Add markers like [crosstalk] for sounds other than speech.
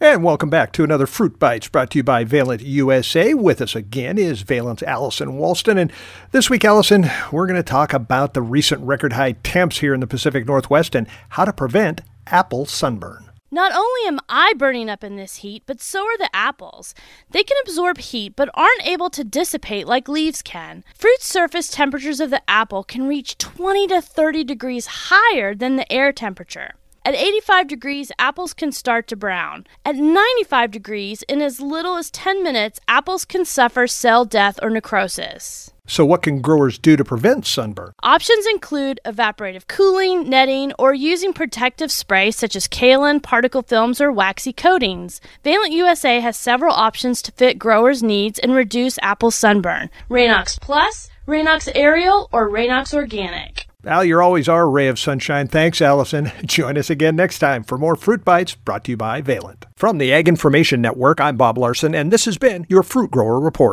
And welcome back to another Fruit Bites brought to you by Valent USA. With us again is Valent's Allison Walston. And this week, Allison, we're going to talk about the recent record high temps here in the Pacific Northwest and how to prevent apple sunburn. Not only am I burning up in this heat, but so are the apples. They can absorb heat but aren't able to dissipate like leaves can. Fruit surface temperatures of the apple can reach 20 to 30 degrees higher than the air temperature. At 85 degrees, apples can start to brown. At 95 degrees, in as little as 10 minutes, apples can suffer cell death or necrosis. So, what can growers do to prevent sunburn? Options include evaporative cooling, netting, or using protective spray such as kaolin, particle films, or waxy coatings. Valent USA has several options to fit growers' needs and reduce apple sunburn Raynox Plus, Raynox Aerial, or Raynox Organic. Al, you're always our ray of sunshine. Thanks, Allison. [laughs] Join us again next time for more Fruit Bites brought to you by Valent. From the Ag Information Network, I'm Bob Larson, and this has been your Fruit Grower Report.